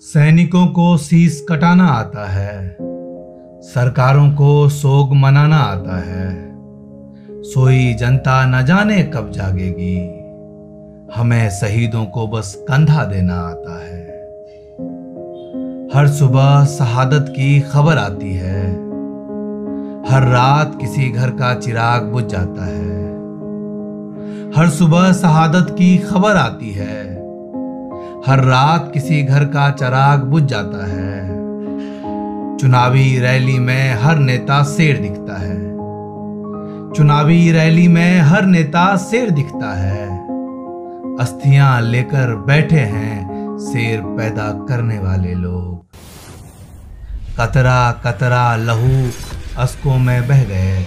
सैनिकों को शीश कटाना आता है। सरकारों को सोग मनाना आता है। सोई जनता न जाने कब जागेगी। हमें शहीदों को बस कंधा देना आता है। हर सुबह शहादत की खबर आती है। हर रात किसी घर का चिराग बुझ जाता है। हर सुबह शहादत की खबर आती है। हर रात किसी घर का चराग बुझ जाता है। चुनावी रैली में हर नेता शेर दिखता है। चुनावी रैली में हर नेता शेर दिखता है। अस्थियाँ लेकर बैठे हैं शेर पैदा करने वाले लोग। कतरा कतरा लहू अस्कों में बह गए।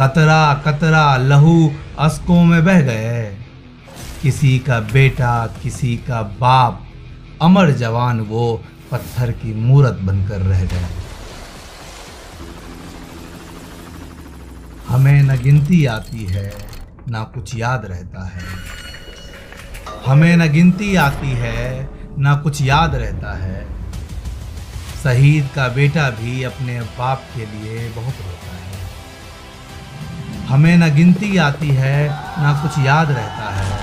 कतरा कतरा लहू अस्कों में बह गए। किसी का बेटा, किसी का बाप, अमर जवान वो पत्थर की मूरत बनकर रह गए। हमें न गिनती आती है, ना कुछ याद रहता है। हमें न गिनती आती है, ना कुछ याद रहता है। शहीद का बेटा भी अपने बाप के लिए बहुत रोता है। हमें न गिनती आती है, ना कुछ याद रहता है।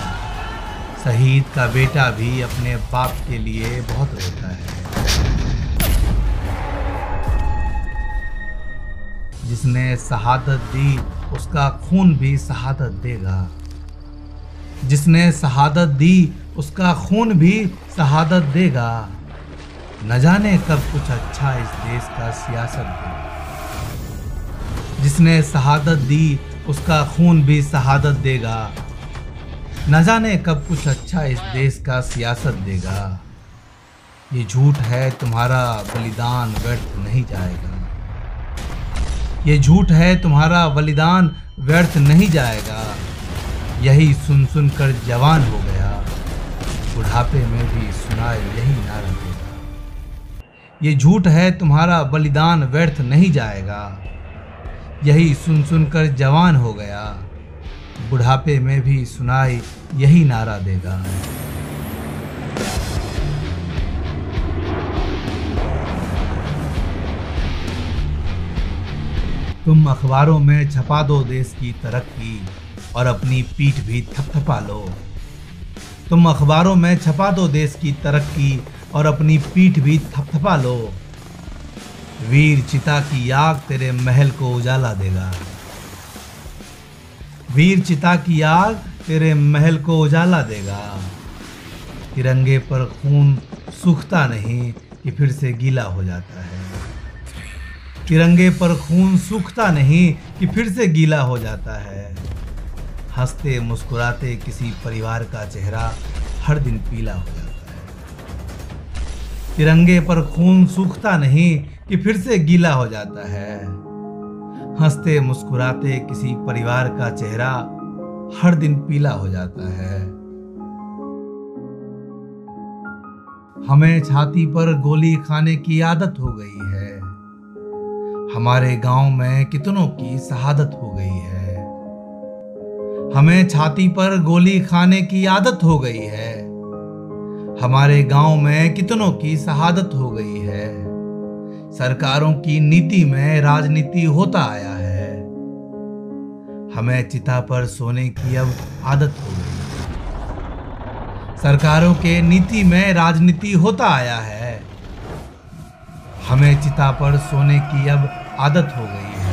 शहीद का बेटा भी अपने बाप के लिए बहुत रोता है। जिसने शहादत दी, उसका खून भी शहादत देगा। जिसने शहादत दी, उसका खून भी शहादत देगा। न जाने कब कुछ अच्छा इस देश का सियासत देगा जिसने शहादत दी, उसका खून भी शहादत देगा। न जाने कब कुछ अच्छा इस देश का सियासत देगा। ये झूठ है, तुम्हारा बलिदान व्यर्थ नहीं जाएगा। ये झूठ है, तुम्हारा बलिदान व्यर्थ नहीं जाएगा। यही सुन सुन कर जवान हो गया। बुढ़ापे में भी सुनाए यही नारा देगा। ये झूठ है, तुम्हारा बलिदान व्यर्थ नहीं जाएगा। यही सुन सुन कर जवान हो गया। बुढ़ापे में भी सुनाई यही नारा देगा। तुम अखबारों में छपा दो देश की तरक्की और अपनी पीठ भी थपथपा लो। तुम अखबारों में छपा दो देश की तरक्की और अपनी पीठ भी थपथपा लो। वीर चिता की आग तेरे महल को उजाला देगा। वीर चिता की आग तेरे महल को उजाला देगा। तिरंगे पर खून सूखता नहीं कि फिर से गीला हो जाता है। तिरंगे पर खून सूखता नहीं कि फिर से गीला हो जाता है। हँसते मुस्कुराते किसी परिवार का चेहरा हर दिन पीला हो जाता है। तिरंगे पर खून सूखता नहीं कि फिर से गीला हो जाता है। हँसते, मुस्कुराते, किसी परिवार का चेहरा हर दिन पीला हो जाता है। हमें छाती पर गोली खाने की आदत हो गई है। हमारे गाँव में कितनों की शहादत हो गई है। हमें छाती पर गोली खाने की आदत हो गई है। हमारे गाँव में कितनों की शहादत हो गई है। सरकारों की नीति में राजनीति होता आया है। हमें चिता पर सोने की अब आदत हो गई सरकारों के नीति में राजनीति होता आया है। हमें चिता पर सोने की अब आदत हो गई है।